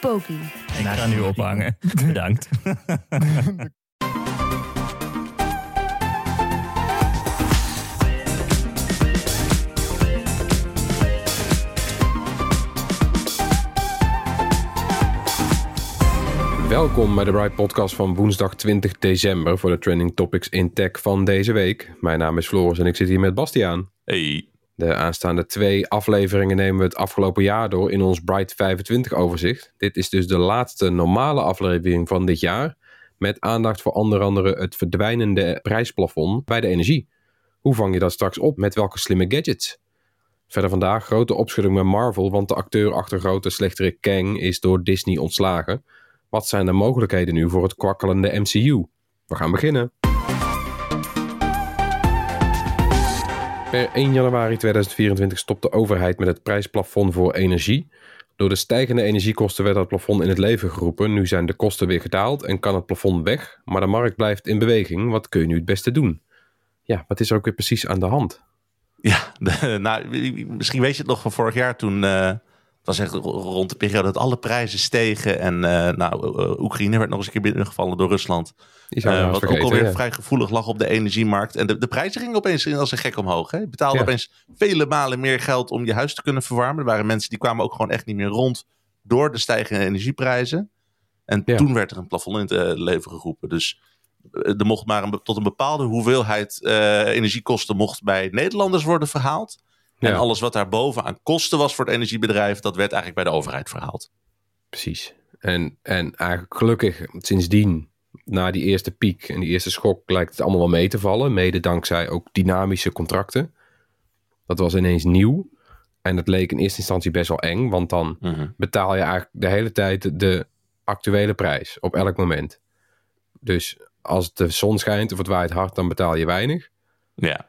Poki. Ik ga nu ophangen. Bedankt. Welkom bij de Bright Podcast van woensdag 20 december voor de trending topics in tech van deze week. Mijn naam is Floris en ik zit hier met Bastiaan. Hey. De aanstaande twee afleveringen nemen we het afgelopen jaar door in ons Bright 25 overzicht. Dit is dus de laatste normale aflevering van dit jaar. Met aandacht voor onder andere het verdwijnende prijsplafond bij de energie. Hoe vang je dat straks op? Met welke slimme gadgets? Verder vandaag grote opschudding met Marvel, want de acteur achter grote slechterik Kang is door Disney ontslagen. Wat zijn de mogelijkheden nu voor het kwakkelende MCU? We gaan beginnen. Per 1 januari 2024 stopt de overheid met het prijsplafond voor energie. Door de stijgende energiekosten werd dat plafond in het leven geroepen. Nu zijn de kosten weer gedaald en kan het plafond weg. Maar de markt blijft in beweging. Wat kun je nu het beste doen? Ja, wat is er ook weer precies aan de hand? Ja, nou, misschien weet je het nog van vorig jaar toen... eh, het was echt ro- rond de periode dat alle prijzen stegen. En eh, nou, eh, Oekraïne werd nog eens een keer binnengevallen door Rusland. Eh, wat ook alweer ja. vrij gevoelig lag op de energiemarkt. En de, de prijzen gingen opeens als een gek omhoog. Hè? Je betaalde Ja. opeens vele malen meer geld om je huis te kunnen verwarmen. Er waren mensen die kwamen ook gewoon echt niet meer rond door de stijgende energieprijzen. En Ja. toen werd er een plafond in het eh, leven geroepen. Dus eh, er mocht maar een, tot een bepaalde hoeveelheid energiekosten mocht bij Nederlanders worden verhaald. En alles wat daarboven aan kosten was voor het energiebedrijf, dat werd eigenlijk bij de overheid verhaald. Precies. En, en eigenlijk gelukkig sindsdien, na die eerste piek en die eerste schok, lijkt het allemaal wel mee te vallen. Mede dankzij ook dynamische contracten. Dat was ineens nieuw. En dat leek in eerste instantie best wel eng, want dan Mhm. betaal je eigenlijk de hele tijd de actuele prijs op elk moment. Dus als de zon schijnt of het waait hard, dan betaal je weinig. Ja,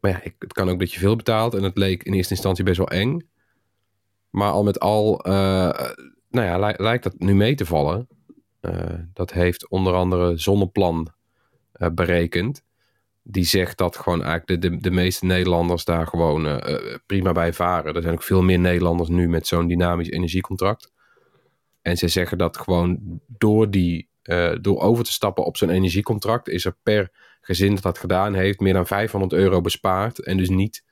Maar ja, het kan ook dat je veel betaalt. En het leek in eerste instantie best wel eng. Maar al met al, eh, nou ja, li- lijkt dat nu mee te vallen. Eh, dat heeft onder andere Zonneplan eh, berekend. Die zegt dat gewoon eigenlijk de, de, meeste Nederlanders daar gewoon eh, prima bij varen. Er zijn ook veel meer Nederlanders nu met zo'n dynamisch energiecontract. En ze zeggen dat gewoon door, die, door over te stappen op zo'n energiecontract... is er per gezin dat dat gedaan heeft meer dan 500 euro bespaard. En dus niet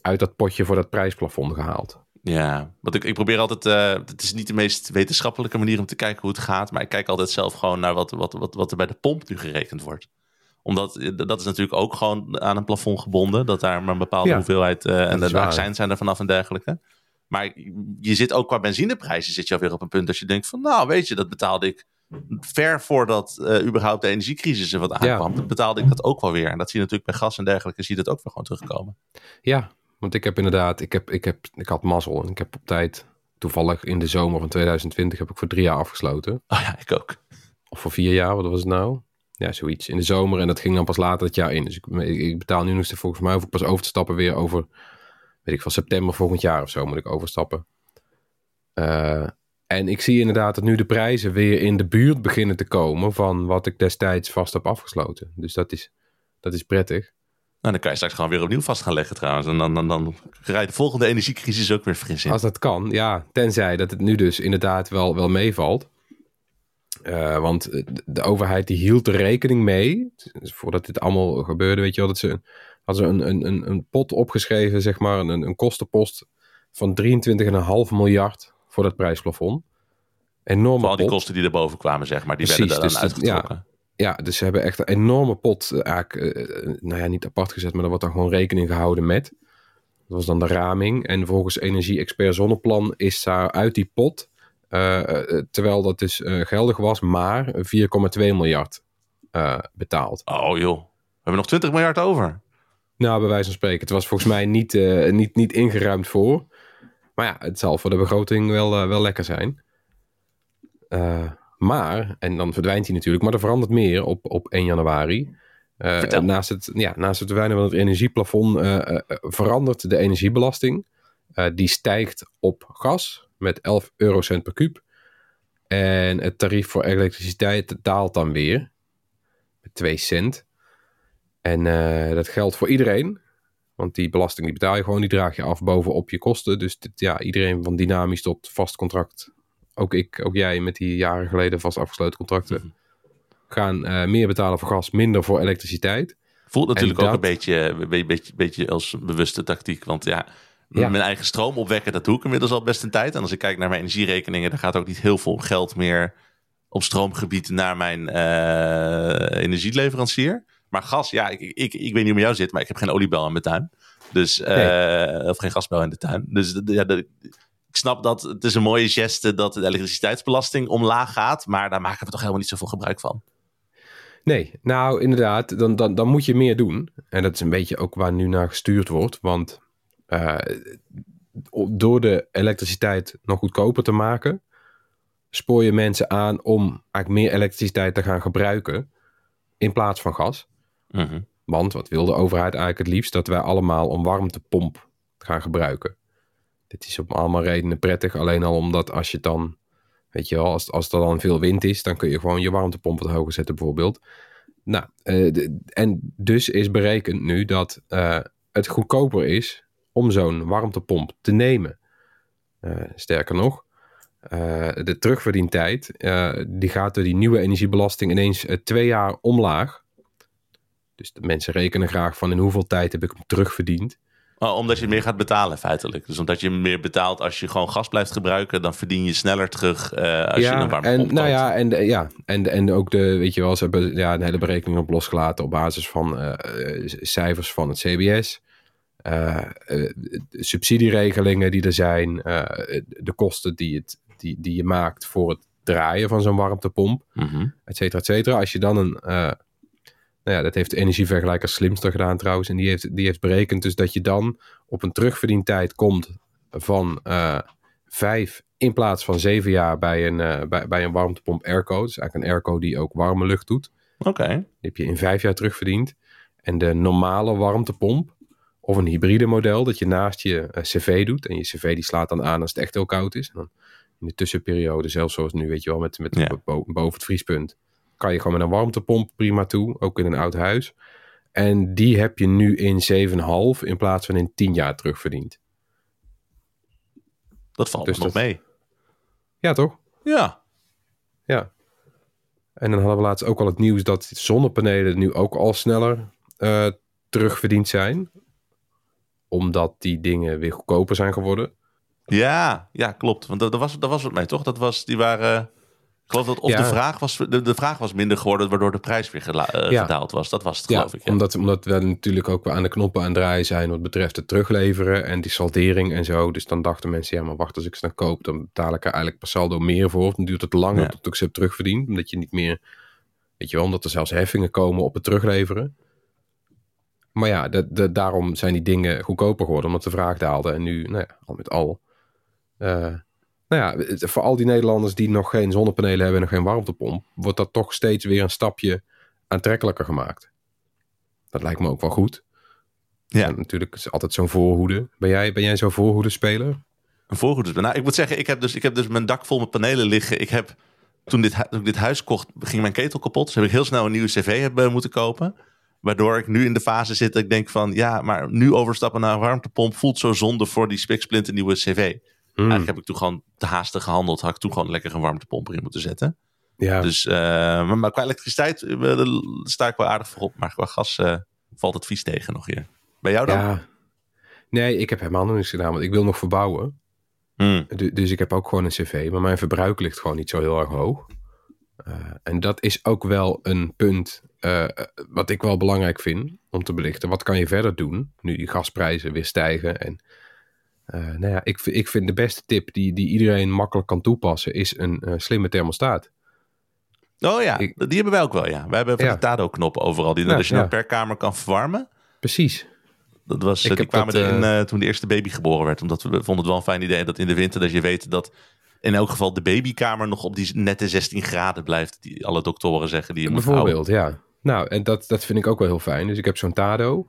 uit dat potje voor dat prijsplafond gehaald. Ja, want ik, ik probeer altijd. eh, het is niet de meest wetenschappelijke manier om te kijken hoe het gaat. Maar ik kijk altijd zelf gewoon naar wat, wat, wat, wat er bij de pomp nu gerekend wordt. Omdat eh, dat is natuurlijk ook gewoon aan een plafond gebonden. Dat daar maar een bepaalde Ja, hoeveelheid. eh, en de waar. accijns zijn er vanaf en dergelijke. Maar je zit ook qua benzineprijzen. Zit je alweer op een punt dat je denkt van. Nou, weet je, dat betaalde ik. Ver voordat überhaupt de energiecrisis er wat aankwam, dat betaalde ik dat ook wel weer. En dat zie je natuurlijk bij gas en dergelijke, zie je dat ook weer gewoon terugkomen. Ja, want ik heb inderdaad, ik, heb, ik, heb, ik had mazzel. En ik heb op tijd, toevallig in de zomer van 2020, heb ik voor drie jaar afgesloten. Oh ja, ik ook. Of voor vier jaar, wat was het nou? Ja, zoiets. In de zomer en dat ging dan pas later het jaar in. Dus ik, ik, betaal nu nog steeds, volgens mij hoef ik pas over te stappen weer over, weet ik van september volgend jaar of zo moet ik overstappen. Eh, en ik zie inderdaad dat nu de prijzen weer in de buurt beginnen te komen van wat ik destijds vast heb afgesloten. Dus dat is, dat is prettig. Nou, dan kan je straks gewoon weer opnieuw vast gaan leggen trouwens. En dan, dan, dan rijdt de volgende energiecrisis ook weer fris in. Als dat kan, ja. Tenzij dat het nu dus inderdaad wel, wel meevalt. Eh, want de, overheid die hield er rekening mee. dus Voordat dit allemaal gebeurde, weet je wel. Dat ze, hadden ze een, een, een, een pot opgeschreven, zeg maar. Een, een kostenpost van 23,5 miljard voor dat prijsplafond. Enorme Voor al die pot. kosten die erboor kwamen, zeg maar. Die Precies, werden er dus dan dat- uitgetrokken. Ja, dus ze hebben echt een enorme pot eh, eigenlijk, eh, nou ja, niet apart gezet, maar er wordt dan gewoon rekening gehouden met. Dat was dan de raming. En volgens Energie-expert Zonneplan is daar uit die pot, eh, eh, terwijl dat dus eh, geldig was, maar 4,2 miljard eh, betaald. Oh joh, we hebben nog 20 miljard over. Nou, bij wijze van spreken. Het was volgens mij niet, eh, niet, niet ingeruimd voor. Maar ja, het zal voor de begroting wel, eh, wel lekker zijn. Eh, Maar, en dan verdwijnt hij natuurlijk, maar er verandert meer op, op 1 januari. Uh, naast, het, ja, naast het verdwijnen van het energieplafond uh, uh, verandert de energiebelasting. die stijgt op gas met 11 eurocent per kuub. En het tarief voor elektriciteit daalt dan weer met 2 cent. En dat geldt voor iedereen. Want die belasting die betaal je gewoon, die draag je af bovenop je kosten. Dus dit, ja, iedereen van dynamisch tot vast contract. Ook ik, ook jij met die jaren geleden vast afgesloten contracten. Mhm. Gaan uh, meer betalen voor gas, minder voor elektriciteit. Voelt natuurlijk ook een beetje, een beetje, beetje als bewuste tactiek. Want ja, ja, mijn eigen stroom opwekken, dat doe ik inmiddels al best een tijd. En als ik kijk naar mijn energierekeningen, dan gaat ook niet heel veel geld meer op stroomgebied naar mijn uh, energieleverancier. Maar gas, ja, ik, ik, ik weet niet hoe met jou zit, maar ik heb geen oliebel in mijn tuin. Dus, uh, of geen gasbel in de tuin. Dus ja, de, ik snap dat het is een mooie geste dat de elektriciteitsbelasting omlaag gaat. Maar daar maken we toch helemaal niet zoveel gebruik van. Nee, nou inderdaad, dan, dan, dan moet je meer doen. En dat is een beetje ook waar nu naar gestuurd wordt. Want uh, door de elektriciteit nog goedkoper te maken, spoor je mensen aan om eigenlijk meer elektriciteit te gaan gebruiken in plaats van gas. Mhm. Want wat wil de overheid eigenlijk het liefst? Dat wij allemaal een warmtepomp gaan gebruiken. Dit is op allemaal redenen prettig. Alleen al omdat als je dan, weet je wel, als, als er dan veel wind is, dan kun je gewoon je warmtepomp wat hoger zetten bijvoorbeeld. Nou, uh, en dus is berekend nu dat uh, het goedkoper is om zo'n warmtepomp te nemen. Uh, sterker nog, de terugverdientijd, die gaat door die nieuwe energiebelasting ineens twee jaar omlaag. Dus de mensen rekenen graag van in hoeveel tijd heb ik hem terugverdiend. Oh, omdat je meer gaat betalen feitelijk. Dus omdat je meer betaalt als je gewoon gas blijft gebruiken, dan verdien je sneller terug uh, als ja, je een warme en, nou ja, en, ja, en, en ook de, weet je wel, ze hebben ja, een hele berekening op losgelaten op basis van uh, cijfers van het CBS. Uh, subsidieregelingen die er zijn, de kosten die, het, die, die je maakt voor het draaien van zo'n warmtepomp, mm et cetera, et cetera. Als je dan een nou ja, dat heeft de energievergelijker Slimster gedaan trouwens. En die heeft, die heeft berekend dus dat je dan op een terugverdientijd komt van uh, vijf in plaats van zeven jaar bij een, uh, bij, bij een warmtepomp airco. Dus eigenlijk een airco die ook warme lucht doet. Oké. Die heb je in vijf jaar terugverdiend. En de normale warmtepomp of een hybride model dat je naast je uh, cv doet. En je cv die slaat dan aan als het echt heel koud is. En dan in de tussenperiode, zelfs zoals nu, weet je wel, met, met ja. boven het vriespunt kan je gewoon met een warmtepomp prima toe, ook in een oud huis. En die heb je nu in 7,5 in plaats van in 10 jaar terugverdiend. Dat valt dus nog mee. Ja, toch? Ja. Ja. En dan hadden we laatst ook al het nieuws dat zonnepanelen nu ook al sneller uh, terugverdiend zijn. Omdat die dingen weer goedkoper zijn geworden. Ja, ja klopt. Want dat, dat was, dat was het mij toch? Dat was, die waren ik geloof dat of de, vraag was, de, de, vraag was minder geworden, waardoor de prijs weer uh, gedaald was. Dat was het, geloof ik. Ja. Omdat, omdat we natuurlijk ook aan de knoppen aan het draaien zijn wat betreft het terugleveren en die saldering en zo. Dus dan dachten mensen, ja, maar wacht, als ik ze dan koop, dan betaal ik er eigenlijk per saldo meer voor. Dan duurt het langer tot ik ze heb terugverdiend. Omdat je niet meer, weet je wel, omdat er zelfs heffingen komen op het terugleveren. Maar ja, de, daarom zijn die dingen goedkoper geworden, omdat de vraag daalde. En nu, nou ja, al met al... Uh, nou ja, voor al die Nederlanders die nog geen zonnepanelen hebben en nog geen warmtepomp, wordt dat toch steeds weer een stapje aantrekkelijker gemaakt. Dat lijkt me ook wel goed. Ja. En natuurlijk is altijd zo'n voorhoede. Ben jij, ben jij zo'n voorhoede-speler? Een voorhoede? Nou, ik moet zeggen, ik heb, dus, ik heb dus mijn dak vol met panelen liggen. Ik heb, toen, dit, toen ik dit huis kocht, ging mijn ketel kapot. Dus heb ik heel snel een nieuwe cv hebben moeten kopen. Waardoor ik nu in de fase zit dat ik denk van... ja, maar nu overstappen naar een warmtepomp voelt zo zonde voor die spiksplinter nieuwe cv. Mm. Eigenlijk heb ik toen gewoon te haastig gehandeld. Had ik toen gewoon lekker een warmtepomp in moeten zetten. Ja. Dus, uh, maar, qua elektriciteit uh, sta ik wel aardig voor op. Maar qua gas uh, valt het vies tegen nog hier. Bij jou dan? Ja. Nee, ik heb helemaal nog niks gedaan. Want ik wil nog verbouwen. Mm. Dus ik heb ook gewoon een cv. Maar mijn verbruik ligt gewoon niet zo heel erg hoog. en dat is ook wel een punt wat ik wel belangrijk vind om te belichten. Wat kan je verder doen nu die gasprijzen weer stijgen en nou ja, ik, ik vind de beste tip die, die iedereen makkelijk kan toepassen, is een uh, slimme thermostaat. Oh ja, die hebben wij ook wel, ja. Wij hebben van ja. de Tado-knoppen overal, die ja, dus je ja. per kamer kan verwarmen. Precies. Dat was, Ik die heb kwamen dat, erin eh, eh, toen de eerste baby geboren werd. Omdat we vonden het wel een fijn idee dat in de winter dat je weet dat in elk geval de babykamer nog op die nette 16 graden blijft. Die alle doktoren zeggen die je moet houden. Bijvoorbeeld, ja. Nou, en dat, dat vind ik ook wel heel fijn. Dus ik heb zo'n Tado.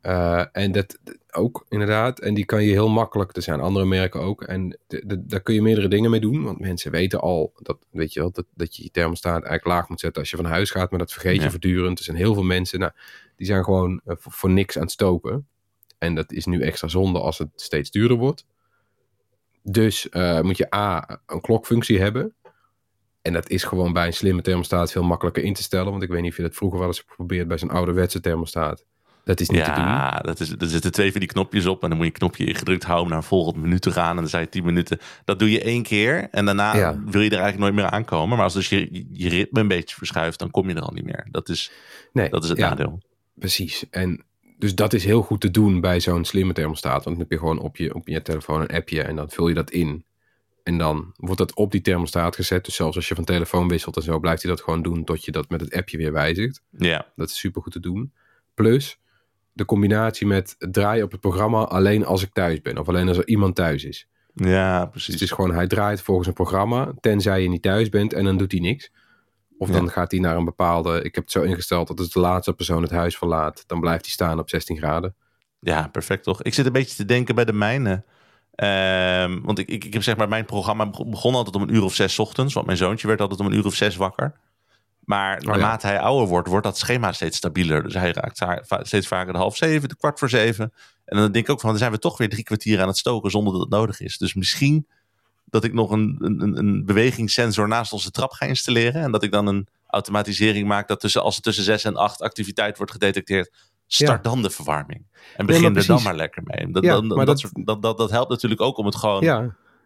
Eh, en dat ook inderdaad. En die kan je heel makkelijk. Er zijn andere merken ook. En de- de- daar kun je meerdere dingen mee doen. Want mensen weten al dat, weet je wel, dat, dat je je thermostaat eigenlijk laag moet zetten als je van huis gaat. Maar dat vergeet je voortdurend. Er zijn heel veel mensen. Nou, die zijn gewoon eh, voor, voor niks aan het stoken. En dat is nu extra zonde als het steeds duurder wordt. Dus eh, moet je A, een klokfunctie hebben. En dat is gewoon bij een slimme thermostaat veel makkelijker in te stellen. Want ik weet niet of je dat vroeger wel eens hebt geprobeerd bij zo'n ouderwetse thermostaat. Dat is niet te doen. Ja, dat is, er zitten twee van die knopjes op. En dan moet je een knopje ingedrukt houden om naar een volgend menu te gaan. En dan zijn het 10 minuten. Dat doe je één keer. En daarna Ja. wil je er eigenlijk nooit meer aankomen. Maar als dus je, je ritme een beetje verschuift, dan kom je er al niet meer. Dat is, Nee, dat is het ja, nadeel. Precies. En dus dat is heel goed te doen bij zo'n slimme thermostaat. Want dan heb je gewoon op je, op je telefoon een appje en dan vul je dat in. En dan wordt dat op die thermostaat gezet. Dus zelfs als je van telefoon wisselt en zo, blijft hij dat gewoon doen tot je dat met het appje weer wijzigt. Ja, Dat is super goed te doen. Plus de combinatie met draaien op het programma alleen als ik thuis ben. Of alleen als er iemand thuis is. ja Dus precies. het is gewoon, hij draait volgens een programma, tenzij je niet thuis bent en dan doet hij niks. Of dan gaat hij naar een bepaalde, ik heb het zo ingesteld dat als de laatste persoon het huis verlaat, dan blijft hij staan op 16 graden. Ja, perfect toch? Ik zit een beetje te denken bij de mijne. Ehm, want ik, ik, ik heb zeg maar, mijn programma begon altijd om een uur of zes 's ochtends. Want mijn zoontje werd altijd om een uur of zes wakker. Maar Oh ja. naarmate hij ouder wordt, wordt dat schema steeds stabieler. Dus hij raakt steeds vaker de half zeven, de kwart voor zeven. En dan denk ik ook van, dan zijn we toch weer drie kwartier aan het stoken zonder dat het nodig is. Dus misschien dat ik nog een, een, een bewegingssensor naast onze trap ga installeren. En dat ik dan een automatisering maak dat tussen, als er tussen zes en acht activiteit wordt gedetecteerd, start dan de verwarming. En begin er dan maar lekker mee. Dat, Ja, dan, maar dat, dat- dat, dat, dat helpt natuurlijk ook om het gewoon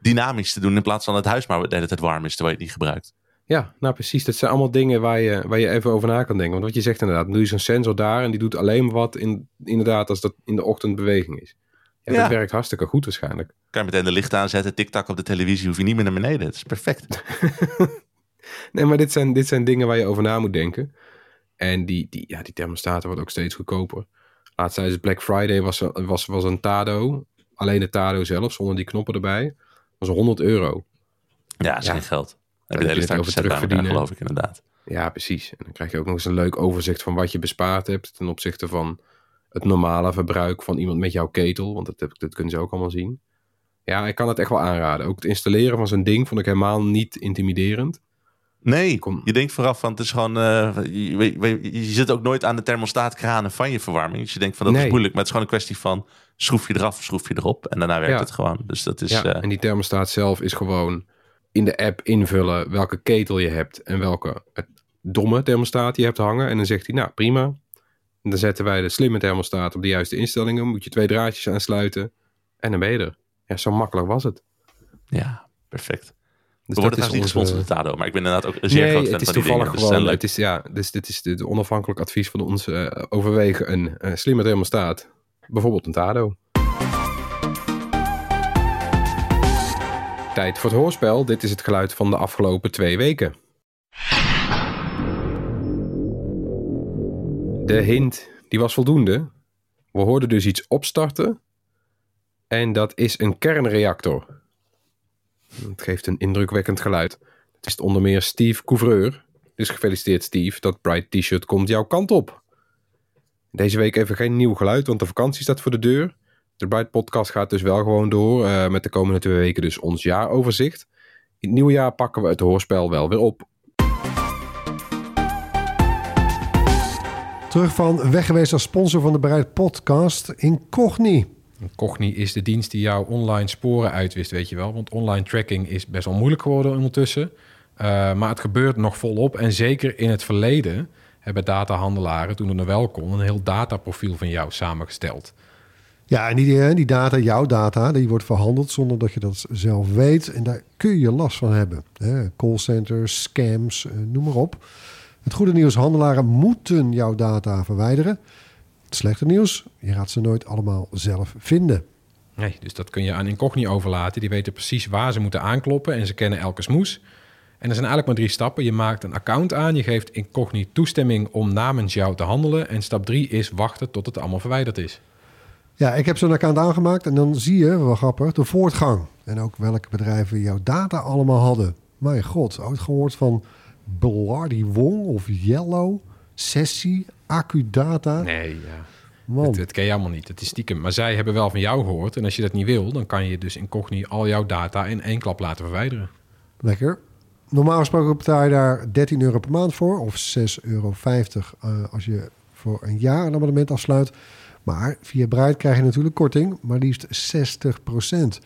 dynamisch te doen in plaats van het huis maar de hele tijd warm is terwijl je het niet gebruikt. Ja, nou precies. Dat zijn allemaal dingen waar je, waar je even over na kan denken. Want wat je zegt inderdaad, doe je zo'n sensor daar en die doet alleen wat in, inderdaad als dat in de ochtend beweging is. Ja, Ja. dat werkt hartstikke goed waarschijnlijk. Kan je meteen de lichten aanzetten, tik-tak op de televisie, hoef je niet meer naar beneden. Het is perfect. Nee, maar dit zijn, dit zijn dingen waar je over na moet denken. En die, die, ja, die thermostaten worden ook steeds goedkoper. Laatst tijdens Black Friday was, was, was een Tado. Alleen de Tado zelf, zonder die knoppen erbij. was 100 euro. Ja, dat is Ja. geen geld. Heb heb je de je hele het over elkaar, terugverdienen. geloof ik inderdaad. Ja, precies. En dan krijg je ook nog eens een leuk overzicht van wat je bespaard hebt. Ten opzichte van het normale verbruik van iemand met jouw ketel. Want dat, heb, dat kunnen ze ook allemaal zien. Ja, ik kan het echt wel aanraden. Ook het installeren van zo'n ding vond ik helemaal niet intimiderend. Nee, Kom. je denkt vooraf van het is gewoon... eh, je, je, zit ook nooit aan de thermostaatkranen van je verwarming. Dus je denkt van dat is moeilijk. Maar het is gewoon een kwestie van schroef je eraf, schroef je erop. En daarna werkt Ja. het gewoon. Dus dat is... Ja, eh, en die thermostaat zelf is gewoon in de app invullen welke ketel je hebt en welke het domme thermostaat je hebt hangen. En dan zegt hij, nou prima. En dan zetten wij de slimme thermostaat op de juiste instellingen. Moet je twee draadjes aansluiten en dan ben je er. Ja, zo makkelijk was het. ja, perfect. Dus We worden dat trouwens is niet gesponsord door Tado. Maar ik ben inderdaad ook een zeer Nee, groot fan het is van die toevallig dingen. Dus het gewoon. leuk. Het is, ja, dus dit is de onafhankelijk advies van ons. eh, overwegen een eh, slimme thermostaat. Bijvoorbeeld een Tado. Tijd voor het hoorspel. Dit is het geluid van de afgelopen twee weken. De hint, die was voldoende. We hoorden dus iets opstarten. En dat is een kernreactor. Het geeft een indrukwekkend geluid. Het is onder meer Steve Couvreur. Dus gefeliciteerd Steve, dat Bright T-shirt komt jouw kant op. Deze week even geen nieuw geluid, want de vakantie staat voor de deur. De Bright podcast gaat dus wel gewoon door. eh, met de komende twee weken dus ons jaaroverzicht. In het nieuwe jaar pakken we het hoorspel wel weer op. Terug van weg geweest als sponsor van de Bereid Podcast Incogni. Cogni is de dienst die jouw online sporen uitwist, weet je wel. Want online tracking is best wel moeilijk geworden ondertussen. Uh, maar het gebeurt nog volop. En zeker in het verleden hebben datahandelaren, toen het nog wel kon, een heel dataprofiel van jou samengesteld. Ja, en die, eh, die data, jouw data, die wordt verhandeld zonder dat je dat zelf weet. En daar kun je last van hebben. Callcenters, scams, eh, noem maar op. Het goede nieuws, handelaren moeten jouw data verwijderen. Het slechte nieuws, je gaat ze nooit allemaal zelf vinden. Nee, dus dat kun je aan Incogni overlaten. Die weten precies waar ze moeten aankloppen en ze kennen elke smoes. En er zijn eigenlijk maar drie stappen. Je maakt een account aan, je geeft Incogni toestemming om namens jou te handelen. En stap drie is wachten tot het allemaal verwijderd is. Ja, ik heb zo'n account aangemaakt en dan zie je, wel grappig, de voortgang. En ook welke bedrijven jouw data allemaal hadden. Mijn god, ooit gehoord van Bloody Wong of Yellow, Sessie, Accudata. Nee, ja. Man, Dat, dat ken je allemaal niet. Het is stiekem. Maar zij hebben wel van jou gehoord. En als je dat niet wil, dan kan je dus incognito al jouw data in één klap laten verwijderen. lekker. Normaal gesproken betaal je daar 13 euro per maand voor. Of 6,50 euro eh, als je voor een jaar een abonnement afsluit. Maar via Bright krijg je natuurlijk korting, maar liefst 60%.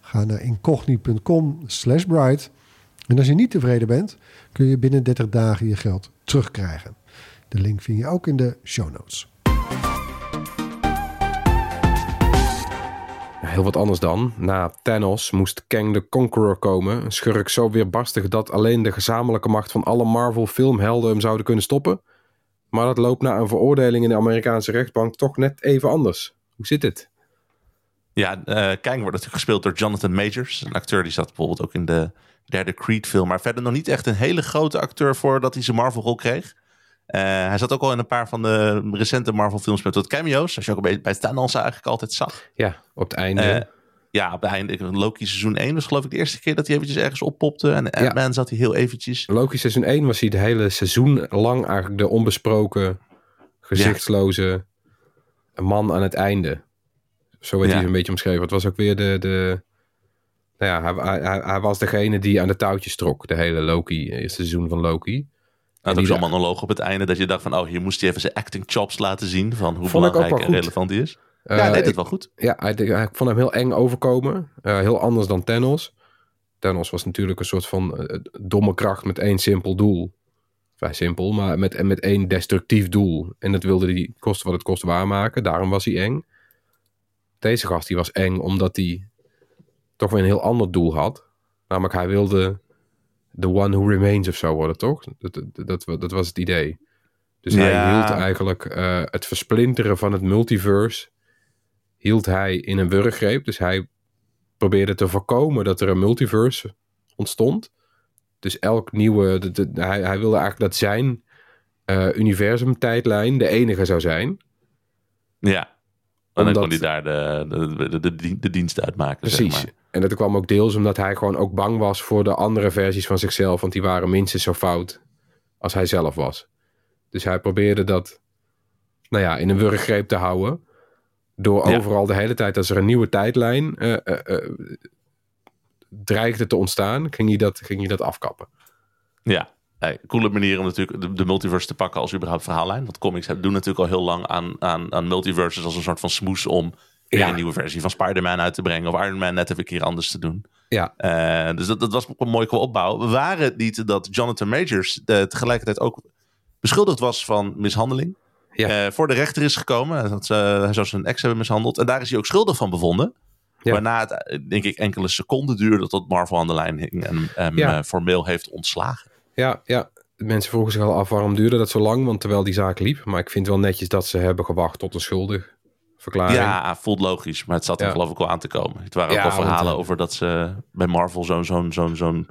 Ga naar incogni.com slash Bright. En als je niet tevreden bent, kun je binnen 30 dagen je geld terugkrijgen. De link vind je ook in de show notes. Heel wat anders dan. Na Thanos moest Kang the Conqueror komen. Een schurk zo weerbarstig dat alleen de gezamenlijke macht van alle Marvel filmhelden hem zouden kunnen stoppen. Maar dat loopt na een veroordeling in de Amerikaanse rechtbank toch net even anders. Hoe zit het? Ja, eh Kang wordt natuurlijk gespeeld door Jonathan Majors. Een acteur die zat bijvoorbeeld ook in de derde Creed-film. Maar verder nog niet echt een hele grote acteur voordat hij zijn Marvel-rol kreeg. Eh, hij zat ook al in een paar van de recente Marvel-films met wat cameo's. Als je ook beetje bij Thanos eigenlijk altijd zag. Ja, op het einde. Eh, ja, op het einde, Loki seizoen 1 was geloof ik de eerste keer dat hij eventjes ergens oppopte. En Ant-Man zat hij heel eventjes. Loki seizoen 1 was hij de hele seizoen lang eigenlijk de onbesproken, gezichtsloze man aan het einde. Zo werd Ja. hij zo'n beetje omschreven. Het was ook weer de... de nou ja, hij, hij, hij- was degene die aan de touwtjes trok. De hele Loki, eerste seizoen van Loki. Nou, dat da- allemaal monoloog op het einde. Dat je dacht van, oh, hier moest hij even zijn acting chops laten zien. Van hoe Vond belangrijk en relevant hij is. Eh, ja, hij deed ik- het wel goed. Ja, hij, hij vond hem heel eng overkomen. Eh, heel anders dan Thanos. Thanos was natuurlijk een soort van eh, domme kracht met één simpel doel. Vrij simpel, maar met, met één destructief doel. En dat wilde hij koste wat het kost waarmaken. Daarom was hij eng. Deze gast die was eng omdat hij toch weer een heel ander doel had. Namelijk hij wilde the one who remains of zo worden, toch? Dat, dat, dat, dat was het idee. Dus hij hield eigenlijk het versplinteren van het multiverse hield hij in een wurggreep. Dus hij probeerde te voorkomen dat er een multiverse ontstond. Dus elk nieuwe... de- de- hij, hij wilde eigenlijk dat zijn eh universum-tijdlijn de enige zou zijn. Ja. En dan kon hij daar de, de, de, de, de dienst uitmaken. Precies. Zeg maar. En dat kwam ook deels omdat hij gewoon ook bang was voor de andere versies van zichzelf. Want die waren minstens zo fout als hij zelf was. Dus hij probeerde dat nou ja, in een wurggreep te houden. Door Ja. overal de hele tijd als er een nieuwe tijdlijn eh, eh, eh, dreigde te ontstaan, ging hij dat, ging hij dat afkappen. Ja. Nee, coole manier om natuurlijk de, de multiverse te pakken als überhaupt verhaallijn. Want comics doen natuurlijk al heel lang aan, aan, aan multiverses als een soort van smoes om weer Ja. een nieuwe versie van Spider-Man uit te brengen. Of Iron Man net even een keer anders te doen. Ja, dus dat, dat was een mooie qua opbouw. We waren het niet dat Jonathan Majors tegelijkertijd ook beschuldigd was van mishandeling. Ja. Eh, voor de rechter is gekomen. Dat, eh, hij zou zijn ex hebben mishandeld. En daar is hij ook schuldig van bevonden. Ja. Waarna het, eh, denk ik, enkele seconden duurde tot Marvel aan de lijn hing. En hem Ja. formeel heeft ontslagen. ja, ja. Mensen vroegen zich al af waarom duurde dat zo lang, want terwijl die zaak liep. Maar ik vind wel netjes dat ze hebben gewacht tot een schuldig verklaring. Ja, voelt logisch. Maar het zat er geloof ik wel aan te komen. Het waren ook want, verhalen over dat ze bij Marvel zo'n zo'n zo'n zo'n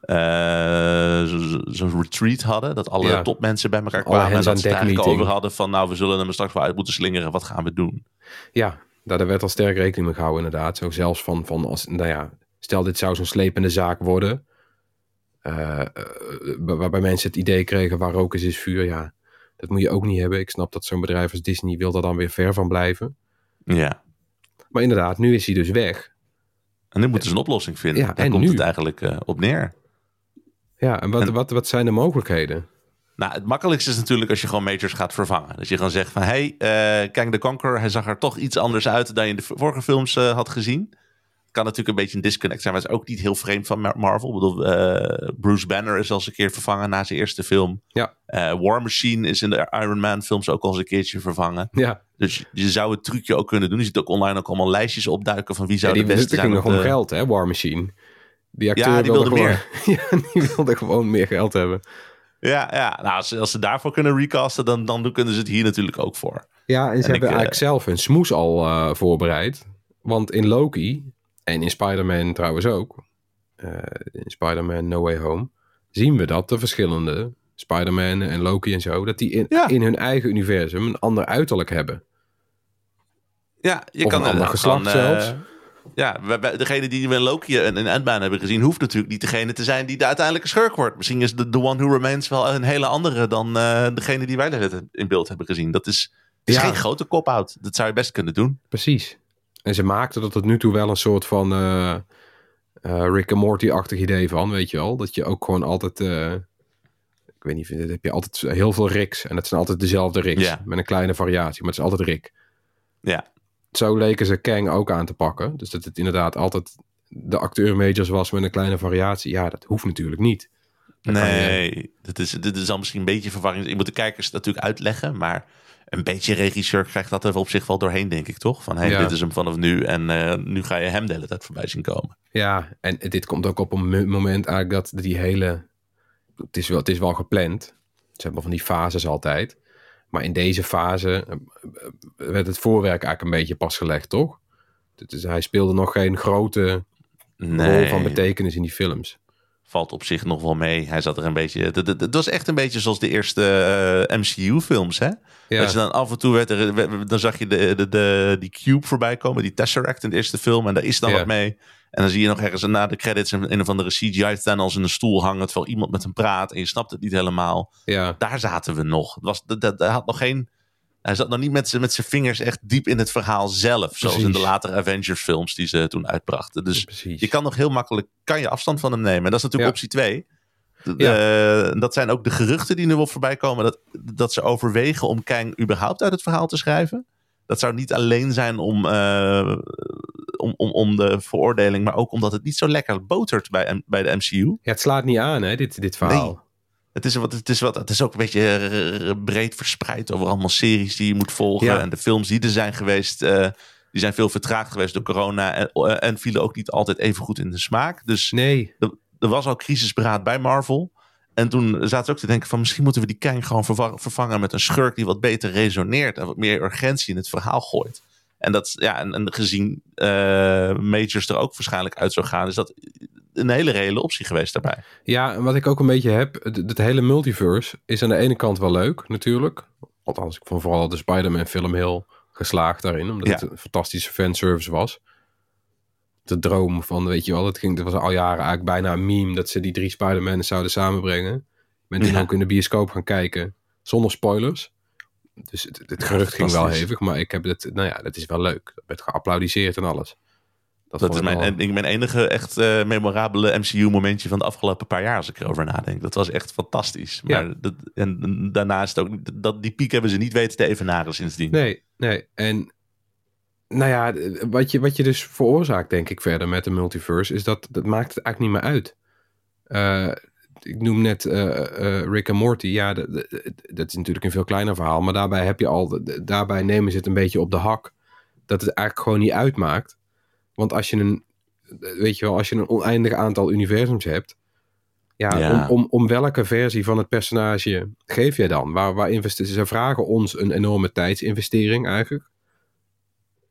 eh, zo- zo'n retreat hadden. Dat alle Ja. topmensen bij elkaar kwamen. En dat ze het eigenlijk meeting. over hadden van... nou, we zullen hem er straks wel uit moeten slingeren. Wat gaan we doen? Ja, daar werd al sterk rekening mee gehouden inderdaad. Zo zelfs van, van als, nou ja, stel dit zou zo'n slepende zaak worden. eh, eh, waarbij mensen het idee kregen waar rook is, is vuur. Ja, dat moet je ook niet hebben. Ik snap dat zo'n bedrijf als Disney wil daar dan weer ver van blijven. Ja. Maar inderdaad, nu is hij dus weg. En nu moeten ze een oplossing vinden. Ja, Daar en komt nu? het eigenlijk op neer. Ja, en wat, En- wat, wat zijn de mogelijkheden? Nou, het makkelijkste is natuurlijk als je gewoon majors gaat vervangen. Dat je gewoon zegt van... hey, eh Kang the Conqueror, hij zag er toch iets anders uit... dan je in de vorige films eh, had gezien. Kan natuurlijk een beetje een disconnect zijn... maar het is ook niet heel vreemd van Mar- Marvel. Ik bedoel, eh, Bruce Banner is al eens een keer vervangen na zijn eerste film. Ja. War Machine is in de Iron Man films ook al eens een keertje vervangen. Ja, Dus je zou het trucje ook kunnen doen. Je ziet ook online ook allemaal lijstjes opduiken... van wie ja zou die de beste zijn. nog op om de- geld, hè, War Machine. Die acteur Ja, die wilde gewoon, ja, die wilde gewoon meer geld hebben. Ja, ja. Nou, als, ze- als ze daarvoor kunnen recasten... Dan, dan kunnen ze het hier natuurlijk ook voor. Ja, en ze En hebben ik, eh, eigenlijk zelf een smoes al eh, voorbereid. Want in Loki, en in Spider-Man trouwens ook, eh, in Spider-Man No Way Home, zien we dat de verschillende Spider-Man en Loki en zo, dat die in, Ja. in hun eigen universum een ander uiterlijk hebben. Ja, je Of kan een ander geslacht zelfs. Ja, degene die we Loki en in Ant-Man hebben gezien, hoeft natuurlijk niet degene te zijn die de uiteindelijke schurk wordt. Misschien is de, the One Who Remains wel een hele andere dan eh, degene die wij net in beeld hebben gezien. Dat is, is Ja. geen grote cop-out. Dat zou je best kunnen doen. Precies. En ze maakten er tot nu toe wel een soort van eh, eh, Rick and Morty-achtig idee van, weet je wel. Dat je ook gewoon altijd, ik weet niet, dat heb je altijd heel veel Ricks. En het zijn altijd dezelfde Ricks, Ja. met een kleine variatie, maar het is altijd Rick. Ja. Zo leken ze Kang ook aan te pakken. Dus dat het inderdaad altijd de acteur majors was met een kleine variatie. Ja, dat hoeft natuurlijk niet. Je- Nee, dit is, dit is dan misschien een beetje verwarring. Je moet de kijkers natuurlijk uitleggen, maar een beetje regisseur krijgt dat er op zich wel doorheen, denk ik, toch? Van, hey, Ja. dit is hem vanaf nu en eh, nu ga je hem de hele tijd voorbij zien komen. Ja, en dit komt ook op een mo- moment eigenlijk dat die hele... Het is wel, het is wel gepland. Ze hebben van die fases altijd. Maar in deze fase eh, eh, werd het voorwerk eigenlijk een beetje pas gelegd, toch? Dus hij speelde nog geen grote rol van betekenis in die films. valt op zich nog wel mee. Hij zat er een beetje. Het, was echt een beetje zoals de eerste eh, MCU-films, hè? Ja, Dat je dan af en toe werd er, dan zag je de, de, de, die Cube voorbij komen, die Tesseract in de eerste film, en daar is dan Ja. wat mee. En dan zie je nog ergens na de credits een, een of andere CGI-Thanos in een stoel hangen, terwijl iemand met hem praat en je snapt het niet helemaal. ja, Daar zaten we nog. Het was, dat, dat, hij had nog geen. Hij zat nog niet met zijn met zijn vingers echt diep in het verhaal zelf. Zoals in de latere Avengers-films die ze toen uitbrachten. Dus precies. je kan nog heel makkelijk kan je afstand van hem nemen. En dat is natuurlijk Ja. optie 2. Ja. dat zijn ook de geruchten die nu wel voorbij komen. Dat, dat ze overwegen om Kang überhaupt uit het verhaal te schrijven. Dat zou niet alleen zijn om, eh, om, om, om de veroordeling, maar ook omdat het niet zo lekker botert bij, bij de MCU. Ja, het slaat niet aan, hè, dit, dit verhaal. Het is, wat, het, is wat, het is ook een beetje eh, breed verspreid over allemaal series die je moet volgen. Ja. En de films die er zijn geweest, eh, die zijn veel vertraagd geweest door corona. En, eh, en vielen ook niet altijd even goed in de smaak. Dus Nee, er was al crisisberaad bij Marvel. En toen zaten ze ook te denken van misschien moeten we die Kang gewoon verva- vervangen met een schurk die wat beter resoneert en wat meer urgentie in het verhaal gooit. En dat, ja, en, en gezien eh, Majors er ook waarschijnlijk uit zou gaan, is dat een hele reële optie geweest daarbij. Ja, en wat ik ook een beetje heb, het, hele multiverse is aan de ene kant wel leuk, natuurlijk. Althans, ik vond vooral de Spider-Man film heel geslaagd daarin, omdat Ja. het een fantastische fanservice was. De droom van, weet je wel, het, ging, het was al jaren eigenlijk bijna een meme dat ze die drie Spider-Man zouden samenbrengen. Ben toen Ja. ook in de bioscoop gaan kijken, zonder spoilers. Dus het, het gerucht ging wel hevig, maar ik heb het, nou ja, dat is wel leuk. Dat werd geapplaudiseerd en alles. Dat is mijn, en, mijn enige echt eh, memorabele MCU-momentje van de afgelopen paar jaar, als ik erover nadenk. Dat was echt fantastisch. Maar Ja. dat, en daarna is het ook, dat, die piek hebben ze niet weten te evenaren sindsdien. Nee, nee. En nou ja, wat je, wat je dus veroorzaakt, denk ik, verder met de multiverse, is dat dat maakt het eigenlijk niet meer uit. Eh, ik noem net eh, eh, Rick en Morty. Ja, dat, dat- is natuurlijk een veel kleiner verhaal. Maar daarbij heb je al, daarbij nemen ze het een beetje op de hak. Dat het eigenlijk gewoon niet uitmaakt. Want als je een, weet je wel, als je een oneindig aantal universums hebt. Ja, Ja. Om, om, om welke versie van het personage geef je dan? Waar, waar investeren ze? vragen ons een enorme tijdsinvestering eigenlijk.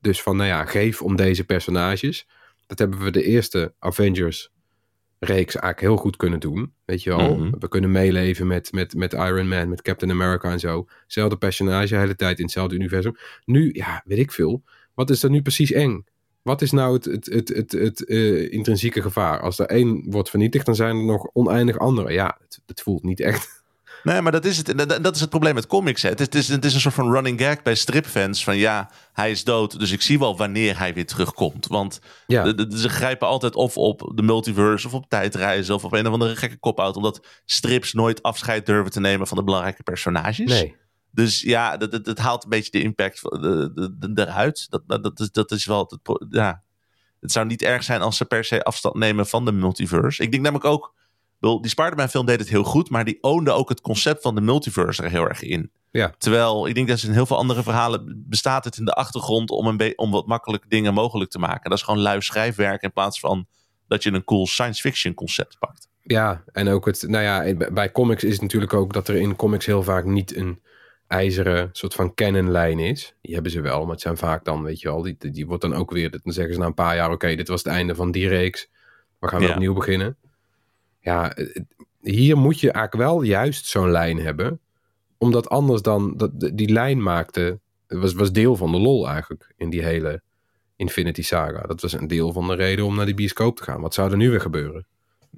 Dus van, nou ja, geef om deze personages. Dat hebben we de eerste Avengers reeks eigenlijk heel goed kunnen doen. Weet je wel? Mhm. We kunnen meeleven met, met, met Iron Man, met Captain America en zo. Zelfde personage, de hele tijd in hetzelfde universum. Nu, ja, weet ik veel. Wat is er nu precies eng? Wat is nou het, het, het, het, het eh, intrinsieke gevaar? Als er één wordt vernietigd, dan zijn er nog oneindig andere. Ja, het, het voelt niet echt. Nee, maar dat is het. Dat, dat is het probleem met comics. Hè. Het, is, het, is, het is een soort van running gag bij stripfans. Van ja, hij is dood. Dus ik zie wel wanneer hij weer terugkomt. Want Ja, de- de- ze grijpen altijd of op de multiverse of op tijdreizen. Of op een of andere gekke kop-out. Omdat strips nooit afscheid durven te nemen van de belangrijke personages. nee. Dus ja, dat, dat, dat haalt een beetje de impact eruit. Dat, dat, dat, is, dat is wel. Het, pro- ja. het zou niet erg zijn als ze per se afstand nemen van de multiverse. Ik denk namelijk ook. Die Spider-Man film deed het heel goed, maar die oonde ook het concept van de multiverse er heel erg in. Ja. Terwijl ik denk dat in heel veel andere verhalen bestaat het in de achtergrond om, een om wat makkelijke dingen mogelijk te maken. Dat is gewoon lui schrijfwerk in plaats van dat je een cool science fiction concept pakt. Ja, en ook het, nou ja, bij- comics is het natuurlijk ook dat er in comics heel vaak niet een ijzeren soort van canonlijn is. Die hebben ze wel, maar het zijn vaak dan, weet je wel, die, die wordt dan ook weer, dan zeggen ze na een paar jaar, oké, dit was het einde van die reeks. We gaan weer Ja. opnieuw beginnen. Ja, het- hier moet je eigenlijk wel juist zo'n lijn hebben, omdat anders dan, dat, die lijn maakte was, was deel van de lol eigenlijk in die hele Infinity Saga. Dat was een deel van de reden om naar die bioscoop te gaan. Wat zou er nu weer gebeuren?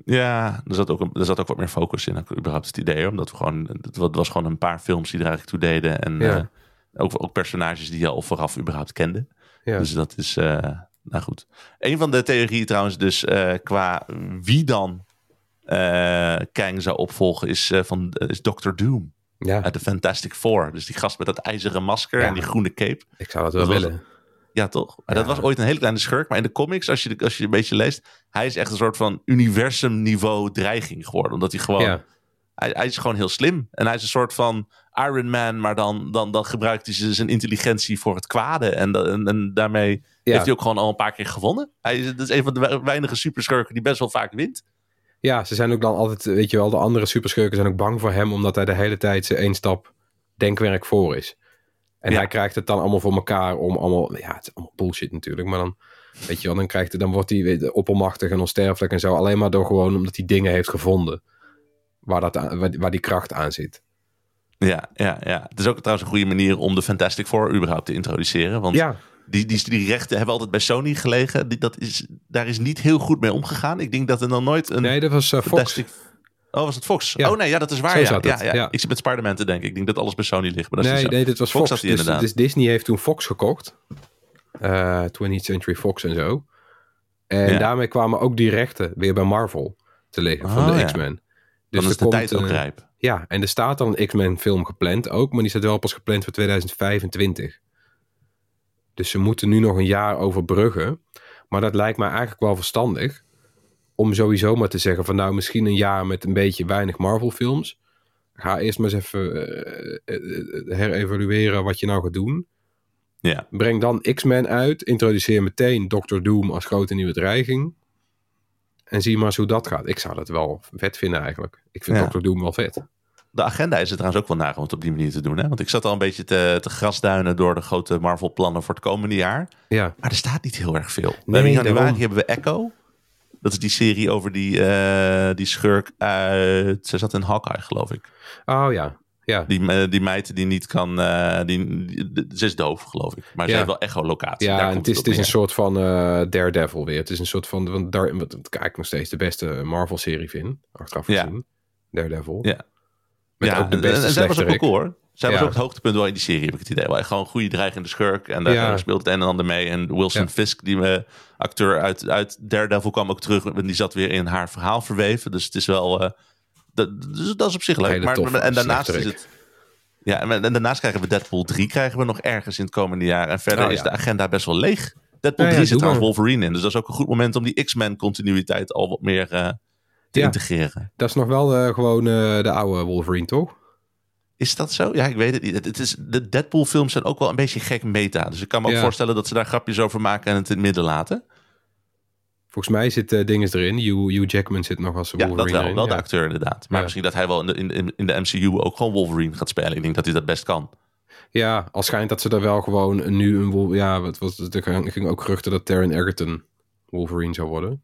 Ja, er zat ook, een, er zat ook wat meer focus in. Ik überhaupt het idee, omdat we gewoon, het wa- was gewoon een paar films die er eigenlijk toe deden. En Ja. eh, ook, ook personages die je al vooraf überhaupt kende. Ja. Dus dat is, eh, nou goed. Een van de theorieën trouwens dus eh, qua wie dan eh Kang zou opvolgen is, eh, van, is Doctor Doom ja, uit de Fantastic Four. Dus die gast met dat ijzeren masker Ja. en die groene cape. ik zou dat wel dat was- willen. Ja, toch? Maar dat Ja. was ooit een hele kleine schurk. Maar in de comics, als je, als je een beetje leest... hij is echt een soort van universum-niveau dreiging geworden. Omdat hij gewoon... Ja. Hij, hij is gewoon heel slim. En hij is een soort van Iron Man... maar dan, dan, dan gebruikt hij zijn intelligentie voor het kwade. En, en, en daarmee Ja. heeft hij ook gewoon al een paar keer gewonnen. Hij is, dat is een van de we- weinige superschurken die best wel vaak wint. Ja, ze zijn ook dan altijd, weet je wel, de andere superschurken zijn ook bang voor hem, omdat hij de hele tijd zijn één stap denkwerk voor is. En Ja. hij krijgt het dan allemaal voor elkaar om allemaal, ja, het is allemaal bullshit natuurlijk, maar dan, weet je wel, dan, krijgt hij, dan wordt hij weet, oppermachtig en onsterfelijk en zo, alleen maar door gewoon omdat hij dingen heeft gevonden waar, dat waar die kracht aan zit. Ja, ja, ja. Het is ook trouwens een goede manier om de Fantastic Four überhaupt te introduceren. Want Ja, die, die, die rechten hebben altijd bij Sony gelegen. Die, dat is, daar is niet heel goed mee omgegaan. Ik denk dat er nog nooit een nee, dat was eh, Fox. Oh, was het Fox? Ja. Oh nee, ja, dat is waar. Ja. Ja. Ik zit met Spider-Man te denken. Ik denk dat alles bij Sony ligt. Maar dat is Nee, zo. nee, dit was Fox dus, inderdaad. dus Disney heeft toen Fox gekocht. Eh 20th Century Fox en zo. En daarmee kwamen ook die rechten weer bij Marvel te liggen van Oh, de ja. X-Men. dan is de komt, tijd ook eh, rijp. Ja, en er staat al een X-Men film gepland ook, maar die staat wel pas gepland voor 2025. Dus ze moeten nu nog een jaar overbruggen. Maar dat lijkt mij eigenlijk wel verstandig. Om sowieso maar te zeggen van nou misschien een jaar met een beetje weinig Marvel films. Ga eerst maar eens even eh, eh, eh, herevalueren wat je nou gaat doen. Ja. Breng dan X-Men uit. Introduceer meteen Doctor Doom als grote nieuwe dreiging. En zie maar eens hoe dat gaat. Ik zou dat wel vet vinden eigenlijk. Ik vind Ja. Doctor Doom wel vet. De agenda is het trouwens ook wel naar om het op die manier te doen. Hè? Want ik zat al een beetje te, te grasduinen door de grote Marvel-plannen voor het komende jaar. Ja, Maar er staat niet heel erg veel. Nee, in januari daarom. hebben we Echo. Dat is die serie over die, eh, die schurk uit... Ze zat in Hawkeye, geloof ik. oh ja. Ja, Die, me- die meid die niet kan... eh, die, die- ze is doof, geloof ik. Maar ze heeft wel echolocatie. Daar ja en komt het is, het is een soort van eh, Daredevil weer. Het is een soort van, van Dar- wat ik eigenlijk nog steeds de beste Marvel-serie vind. Achteraf Ja. gezien. Daredevil. Ja. Met ja, ook de en- beste en zij was ook hoor. Zij was ook het hoogtepunt wel in die serie, heb ik het idee. Wel gewoon een goede dreigende schurk. En daar Ja. speelt het een en ander mee. En Wilson Ja. Fisk, die eh, acteur uit, uit Daredevil, kwam ook terug. En die zat weer in haar verhaal verweven. Dus het is wel... eh, dat, dus dat is op zich leuk. Hele Maar, en daarnaast is het... Ja, en, en daarnaast krijgen we Deadpool 3 krijgen we nog ergens in het komende jaar. En verder Oh, is de agenda best wel leeg. Deadpool Ja, ja, 3 zit trouwens. Wolverine in. Dus dat is ook een goed moment om die X-Men continuïteit al wat meer eh, te Ja. integreren. Dat is nog wel eh, gewoon eh, de oude Wolverine, toch? Is dat zo? Ja, ik weet het niet. Het, is, de Deadpool-films zijn ook wel een beetje gek meta. Dus ik kan me ook Ja. voorstellen dat ze daar grapjes over maken en het in het midden laten. Volgens mij zit eh dinges erin. Hugh, Hugh Jackman zit nog als Ja, Wolverine dat wel. erin. Wel de ja. acteur inderdaad. Maar Ja. misschien dat hij wel in de, in, in de MCU ook gewoon Wolverine gaat spelen. Ik denk dat hij dat best kan. Ja, al schijnt dat ze er wel gewoon nu een... Ja, wat was het? Er ging- ook geruchten dat Taron Egerton Wolverine zou worden.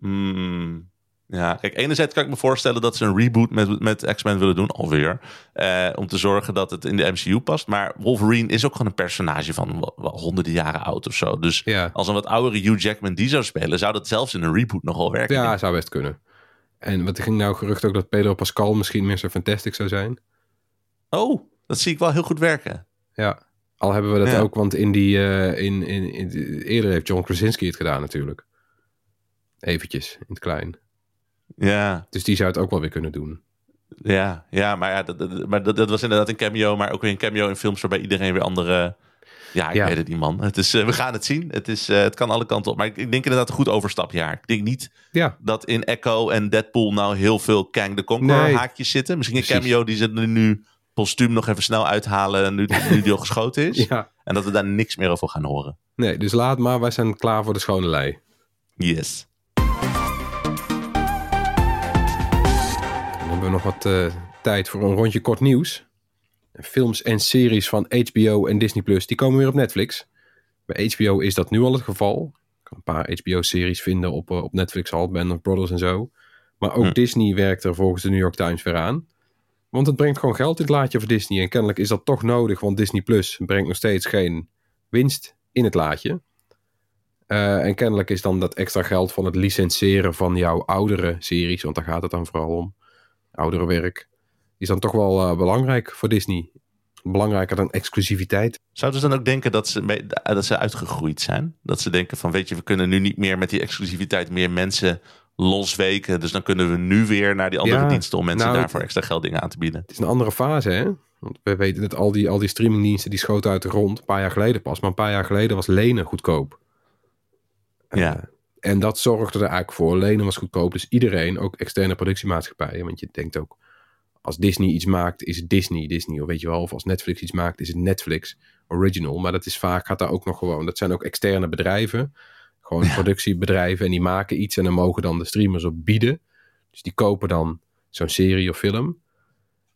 Hmm. Ja, kijk, enerzijds kan ik me voorstellen dat ze een reboot met, met X-Men willen doen, alweer. Eh, om te zorgen dat het in de MCU past. Maar Wolverine is ook gewoon een personage van honderden jaren oud of zo. Dus Ja, als een wat oudere Hugh Jackman die zou spelen, zou dat zelfs in een reboot nogal werken. ja zou best kunnen. En wat ging nou gerucht ook dat Pedro Pascal misschien Mr. Fantastic zou zijn. Oh, dat zie ik wel heel goed werken. Ja, al hebben we dat Ja. ook, want in die, eh, in, in, in, eerder heeft John Krasinski het gedaan natuurlijk. Eventjes, in het klein. Ja, Dus die zou het ook wel weer kunnen doen. ja, ja maar, ja, dat, dat- maar dat, dat was inderdaad een cameo, maar ook weer een cameo in films waarbij iedereen weer andere... Ja, ik Ja. weet het niet, man. Het is, eh, we gaan het zien. Het, is, eh, het kan alle kanten op. Maar ik, ik denk inderdaad een goed overstapjaar. Ik denk niet Ja, dat in Echo en Deadpool nou heel veel Kang the Conqueror Nee. haakjes zitten. Misschien een cameo die ze er nu postuum nog even snel uithalen nu, nu die al geschoten is. ja. En dat we daar niks meer over gaan horen. Nee, dus laat maar. Wij zijn klaar voor de schone lei. Yes. Hebben we nog wat eh, tijd voor een rondje kort nieuws. Films en series van HBO en Disney Plus, die komen weer op Netflix. Bij HBO is dat nu al het geval. Ik kan een paar HBO-series vinden op, eh, op Netflix al, Band of Brothers en zo. Maar ook Hm. Disney werkt er volgens de New York Times weer aan. Want het brengt gewoon geld in het laadje voor Disney. En kennelijk is dat toch nodig, want Disney Plus brengt nog steeds geen winst in het laadje. Uh, en kennelijk is dan dat extra geld van het licenseren van jouw oudere series, want daar gaat het dan vooral om, oudere werk, is dan toch wel uh, belangrijk voor Disney. Belangrijker dan exclusiviteit. Zouden ze dan ook denken dat ze, dat ze uitgegroeid zijn? Dat ze denken van, weet je, we kunnen nu niet meer met die exclusiviteit meer mensen losweken. Dus dan kunnen we nu weer naar die andere diensten om mensen nou, daarvoor extra geld dingen aan te bieden. Het is een andere fase, hè? Want we weten dat al die, al die streamingdiensten die schoten uit de grond. Een paar jaar geleden pas. Maar een paar jaar geleden was lenen goedkoop. Ja. Uh, en dat zorgde er eigenlijk voor. Lenen was goedkoop. Dus iedereen, ook externe productiemaatschappijen. Want je denkt ook, als Disney iets maakt, is het Disney. Disney, of weet je wel. Of als Netflix iets maakt, is het Netflix original. Maar dat is vaak, gaat daar ook nog gewoon. Dat zijn ook externe bedrijven. Gewoon productiebedrijven. En die maken iets en dan mogen dan de streamers op bieden. Dus die kopen dan zo'n serie of film.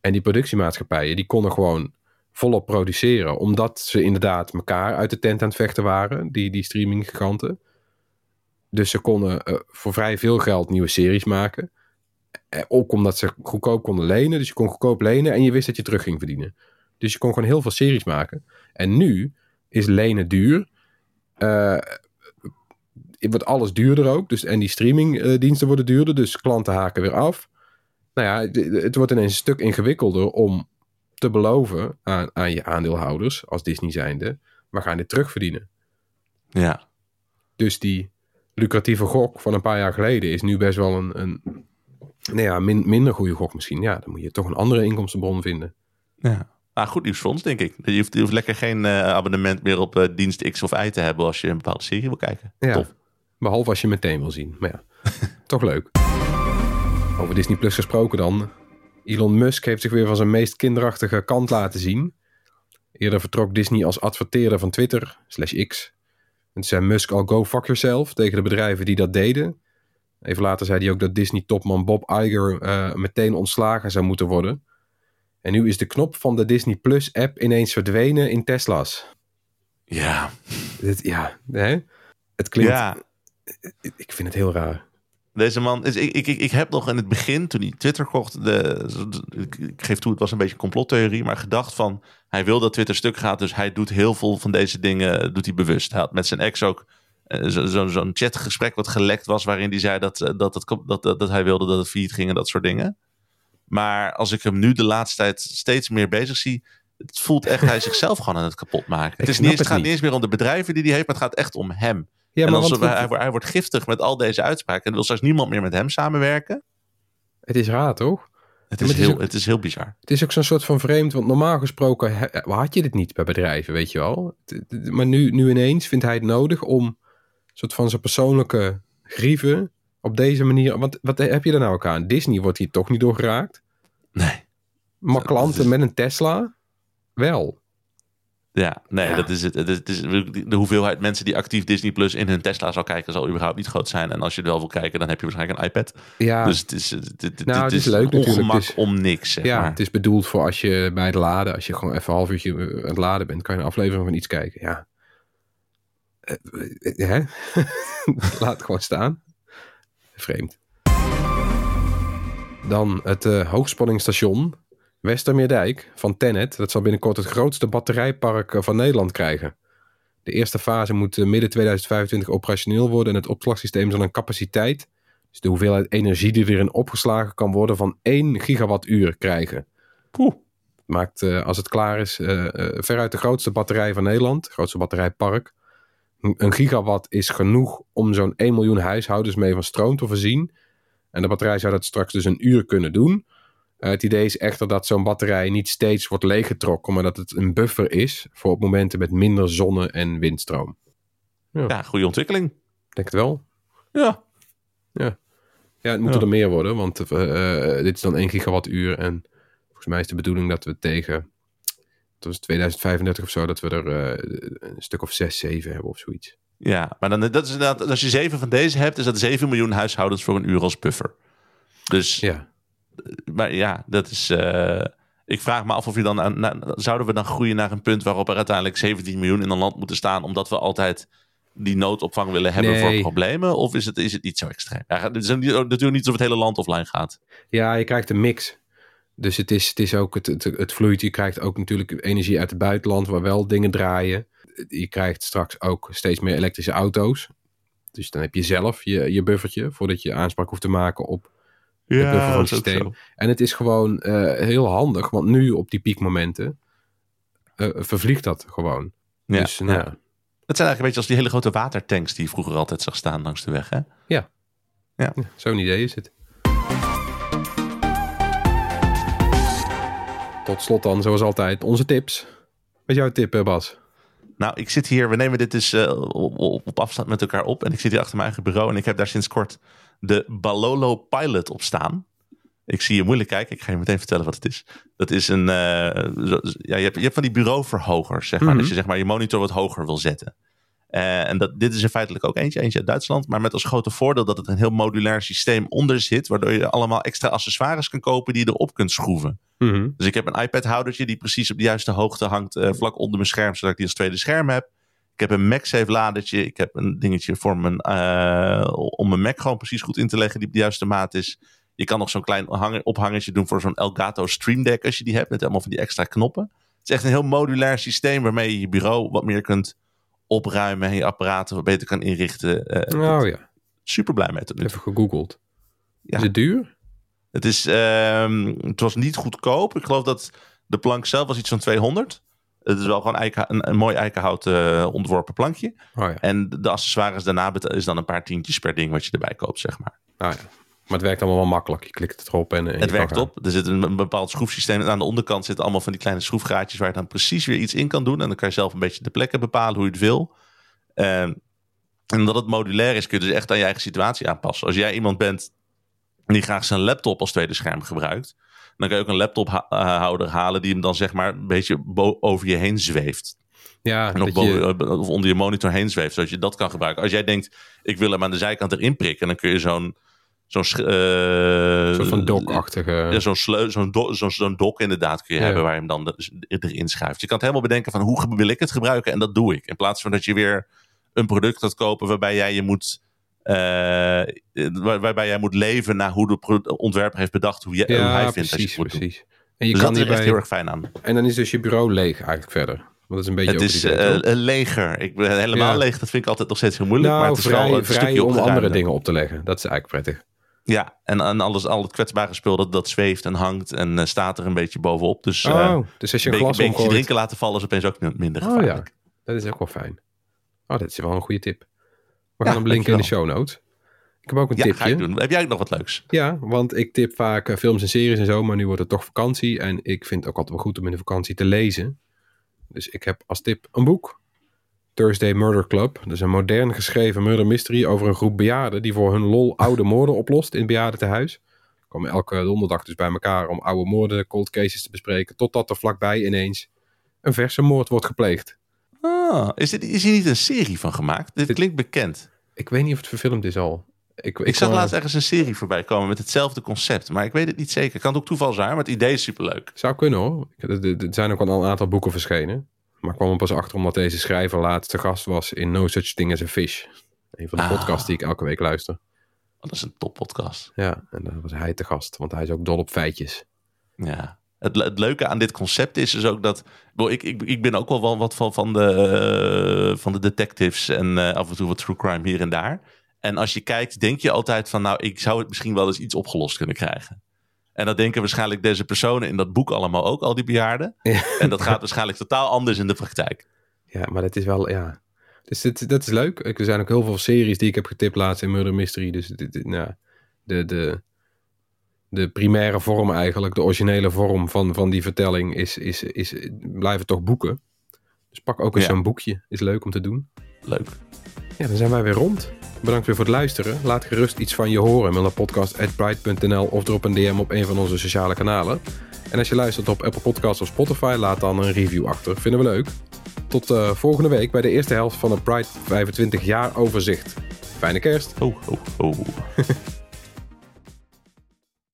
En die productiemaatschappijen, die konden gewoon volop produceren. Omdat ze inderdaad elkaar uit de tent aan het vechten waren. Die, die streaminggiganten. Dus ze konden uh, voor vrij veel geld nieuwe series maken. Eh, ook omdat ze goedkoop konden lenen. Dus je kon goedkoop lenen en je wist dat je terug ging verdienen. Dus je kon gewoon heel veel series maken. En nu is lenen duur. Uh, wordt alles duurder ook. Dus, en die streamingdiensten worden duurder. Dus klanten haken weer af. Nou ja, het wordt ineens een stuk ingewikkelder om te beloven aan, aan je aandeelhouders, als Disney zijnde, we gaan dit terugverdienen. Ja. Dus die lucratieve gok van een paar jaar geleden is nu best wel een, een nou ja, minder goede gok misschien. Ja, dan moet je toch een andere inkomstenbron vinden. Ja. Ah, goed nieuws voor ons, denk ik. Je hoeft, je hoeft lekker geen uh, abonnement meer op uh, dienst X of Y te hebben als je een bepaalde serie wil kijken. Ja. Tof. Behalve als je meteen wil zien. Maar ja, toch leuk. Over Disney Plus gesproken dan. Elon Musk heeft zich weer van zijn meest kinderachtige kant laten zien. Eerder vertrok Disney als adverteerder van Twitter, slash X. En zei Musk al go fuck yourself tegen de bedrijven die dat deden. Even later zei hij ook dat Disney-topman Bob Iger uh, meteen ontslagen zou moeten worden. En nu is de knop van de Disney Plus app ineens verdwenen in Tesla's. Ja. Dit, ja, hè? Het klinkt... Ja. Ik vind het heel raar. Deze man, is, ik, ik, ik heb nog in het begin, toen hij Twitter kocht, de, ik geef toe, het was een beetje een complottheorie, maar gedacht van, hij wil dat Twitter stuk gaat, dus hij doet heel veel van deze dingen, doet hij bewust. Hij had met zijn ex ook zo'n zo chatgesprek wat gelekt was, waarin hij zei dat, dat, dat, dat, dat, dat hij wilde dat het failliet ging en dat soort dingen. Maar als ik hem nu de laatste tijd steeds meer bezig zie, het voelt echt hij zichzelf gewoon aan het kapot maken. Het, is niet, het gaat niet eens meer om de bedrijven die hij heeft, maar het gaat echt om hem. Ja, en als, hij, hij, wordt giftig met al deze uitspraken en wil straks niemand meer met hem samenwerken. Het is raar, toch? Het is, het, heel, het is heel bizar. Het is ook zo'n soort van vreemd, want normaal gesproken had je dit niet bij bedrijven, weet je wel. Maar nu, nu ineens vindt hij het nodig om een soort van zijn persoonlijke grieven op deze manier. Want wat heb je er nou ook aan? Disney wordt hier toch niet door geraakt. Nee. Maar klanten met een Tesla wel. Ja, nee, dat is het. het is, de hoeveelheid mensen die actief Disney Plus in hun Tesla zal kijken, zal überhaupt niet groot zijn. En als je er wel wil kijken, dan heb je waarschijnlijk een iPad. Ja. Dus het is, het, nou, het is, leuk ongemak om niks. Zeg ja, maar. het is bedoeld voor als je bij het laden, als je gewoon even een half uurtje aan het laden bent, kan je een aflevering van iets kijken. Ja. Uh, hè? Laat het gewoon staan. Vreemd. Dan het uh, hoogspanningsstation Westermeerdijk van Tennet, dat zal binnenkort het grootste batterijpark van Nederland krijgen. De eerste fase moet midden 2025 operationeel worden en het opslagsysteem zal een capaciteit, dus de hoeveelheid energie die erin opgeslagen kan worden, van 1 gigawattuur krijgen. Poeh. Maakt, uh, als het klaar is, uh, uh, veruit de grootste batterij van Nederland, grootste batterijpark. Een gigawatt is genoeg om zo'n 1 miljoen huishoudens mee van stroom te voorzien. En de batterij zou dat straks dus een uur kunnen doen. Uh, het idee is echter dat zo'n batterij niet steeds wordt leeggetrokken, maar dat het een buffer is voor op momenten met minder zonne- en windstroom. Ja, ja goede ontwikkeling. Denk het wel. Ja. Ja, ja het moet er meer worden, want uh, dit is dan 1 gigawattuur. En volgens mij is de bedoeling dat we tegen dat was 2035 of zo, dat we er uh, een stuk of 6, 7 hebben of zoiets. Ja, maar dan, dat is inderdaad, als je zeven van deze hebt, is dat 7 miljoen huishoudens voor een uur als buffer. Dus ja maar ja, dat is. Uh, ik vraag me af of je dan. Aan, na, zouden we dan groeien naar een punt waarop er uiteindelijk 17 miljoen in een land moeten staan, omdat we altijd die noodopvang willen hebben nee. voor problemen? Of is het, is het niet zo extreem? Ja, het is natuurlijk niet alsof het hele land offline gaat. Ja, je krijgt een mix. Dus het is, het is ook, het, het, het vloeit. Je krijgt ook natuurlijk energie uit het buitenland waar wel dingen draaien. Je krijgt straks ook steeds meer elektrische auto's. Dus dan heb je zelf je, je buffertje voordat je aanspraak hoeft te maken op het systeem. En het is gewoon eh, heel handig, want nu op die piekmomenten uh, vervliegt dat gewoon. Ja, dus, nou, ja. Het zijn eigenlijk een beetje als die hele grote watertanks die je vroeger altijd zag staan langs de weg, hè? Ja. Ja. Zo'n idee is het. Tot slot dan, zoals altijd, onze tips. Wat jouw tip, Bas? Nou, ik zit hier, we nemen dit dus uh, op, op, afstand met elkaar op. En ik zit hier achter mijn eigen bureau en ik heb daar sinds kort de Balolo Pilot op staan. Ik zie je moeilijk kijken. Ik ga je meteen vertellen wat het is. Dat is een. Uh, zo, ja, je, hebt, je hebt van die bureauverhogers, zeg maar. Mhm. Als je zeg maar je monitor wat hoger wil zetten. Uh, en dat, dit is er feitelijk ook eentje, eentje uit Duitsland. Maar met als grote voordeel dat het een heel modulair systeem onder zit. Waardoor je allemaal extra accessoires kan kopen die je erop kunt schroeven. Mhm. Dus ik heb een iPad-houdertje die precies op de juiste hoogte hangt. Uh, vlak onder mijn scherm, zodat ik die als tweede scherm heb. Ik heb een MagSafe-ladertje. Ik heb een dingetje voor mijn, uh, om mijn Mac gewoon precies goed in te leggen die op de juiste maat is. Je kan nog zo'n klein hanger, ophangertje doen voor zo'n Elgato Stream Deck als je die hebt. Met allemaal van die extra knoppen. Het is echt een heel modulair systeem waarmee je je bureau wat meer kunt opruimen. En je apparaten wat beter kan inrichten. Uh, oh ja. Super blij met het. Even gegoogeld. Ja. Is het duur? Het, is, uh, het was niet goedkoop. Ik geloof dat de plank zelf was iets van 200. Het is wel gewoon eiken, een, een mooi eikenhout uh, ontworpen plankje. Oh ja. En de accessoires daarna is dan een paar tientjes per ding wat je erbij koopt, zeg maar. Oh ja. Maar het werkt allemaal wel makkelijk. Je klikt het erop en, en Het werkt op. Er zit een, een, bepaald schroefsysteem. En aan de onderkant zitten allemaal van die kleine schroefgaatjes waar je dan precies weer iets in kan doen. En dan kan je zelf een beetje de plekken bepalen hoe je het wil. Uh, en omdat het modulair is, kun je dus echt aan je eigen situatie aanpassen. Als jij iemand bent die graag zijn laptop als tweede scherm gebruikt, dan kan je ook een laptophouder halen die hem dan zeg maar een beetje over je heen zweeft. Ja, en of, je... of, onder je monitor heen zweeft, zodat je dat kan gebruiken. Als jij denkt, ik wil hem aan de zijkant erin prikken, dan kun je zo'n zo'n uh, soort van dokachtige. Ja, zo'n zo'n do zo dok inderdaad kun je ja. hebben waar je hem dan de, erin schuift. Je kan het helemaal bedenken van hoe wil ik het gebruiken en dat doe ik. In plaats van dat je weer een product gaat kopen waarbij jij je moet uh, waar, waarbij jij moet leven naar hoe de ontwerper heeft bedacht hoe, je, ja, hoe hij precies, vindt dat je het moet precies. doen. En je dus kan dat hierbij... echt heel erg fijn aan. En dan is dus je bureau leeg eigenlijk verder. Want dat is een beetje het is uh, een leger. Ik ben helemaal ja. leeg. Dat vind ik altijd nog steeds heel moeilijk. Nou, maar het is vrij, wel een vrij stukje om andere dingen op te leggen. Dat is eigenlijk prettig. Ja, en, en alles, al het kwetsbare spul dat, dat zweeft en hangt en uh, staat er een beetje bovenop. Dus, oh, dus als je een glas beetje omgooit... drinken laten vallen is opeens ook minder gevaarlijk. Oh ja, dat is ook wel fijn. Oh, dat is wel een goede tip. We gaan hem linken in de show notes. Ik heb ook een ja, tipje. Ga ik doen. Heb jij ook nog wat leuks? Ja, want ik tip vaak uh, films en series en zo, maar nu wordt het toch vakantie. En ik vind het ook altijd wel goed om in de vakantie te lezen. Dus ik heb als tip een boek. Thursday Murder Club. Dat is een modern geschreven murder mystery over een groep bejaarden die voor hun lol oude moorden oplost in het bejaardentehuis. Komen elke donderdag dus bij elkaar om oude moorden, cold cases te bespreken, totdat er vlakbij ineens een verse moord wordt gepleegd. Ah, is, dit, is hier niet een serie van gemaakt? Dit, dit klinkt bekend. Ik weet niet of het verfilmd is al. Ik, ik, ik zag laatst ergens een serie voorbij komen met hetzelfde concept. Maar ik weet het niet zeker. Kan het ook toeval zijn, maar het idee is superleuk. Zou kunnen hoor. Er zijn ook al een aantal boeken verschenen. Maar ik kwam er pas achter omdat deze schrijver laatst te gast was in No Such Thing as a Fish. Een van de ah. podcasts die ik elke week luister. Dat is een toppodcast. Ja, en daar was hij te gast. Want hij is ook dol op feitjes. Ja. Het, het leuke aan dit concept is dus ook dat... Ik, ik, ik ben ook wel, wel wat van, van, de, uh, van de detectives en uh, af en toe wat true crime hier en daar. En als je kijkt, denk je altijd van... nou, ik zou het misschien wel eens iets opgelost kunnen krijgen. En dat denken waarschijnlijk deze personen in dat boek allemaal ook, al die bejaarden. Ja. En dat gaat waarschijnlijk totaal anders in de praktijk. Ja, maar dat is wel, ja... Dus dit, dat is leuk. Er zijn ook heel veel series die ik heb getipt laatst in Murder Mystery. Dus dit, dit, nou, de, de, de primaire vorm eigenlijk, de originele vorm van, van die vertelling is, is, is, blijven toch boeken. Dus pak ook eens ja. zo'n boekje. Is leuk om te doen. Leuk. Ja, dan zijn wij weer rond. Bedankt weer voor het luisteren. Laat gerust iets van je horen. Mail naar podcast.pride.nl of drop een DM op een van onze sociale kanalen. En als je luistert op Apple Podcasts of Spotify, laat dan een review achter. Vinden we leuk. Tot uh, volgende week bij de eerste helft van het Pride 25 jaar overzicht. Fijne kerst. Oh, oh, oh.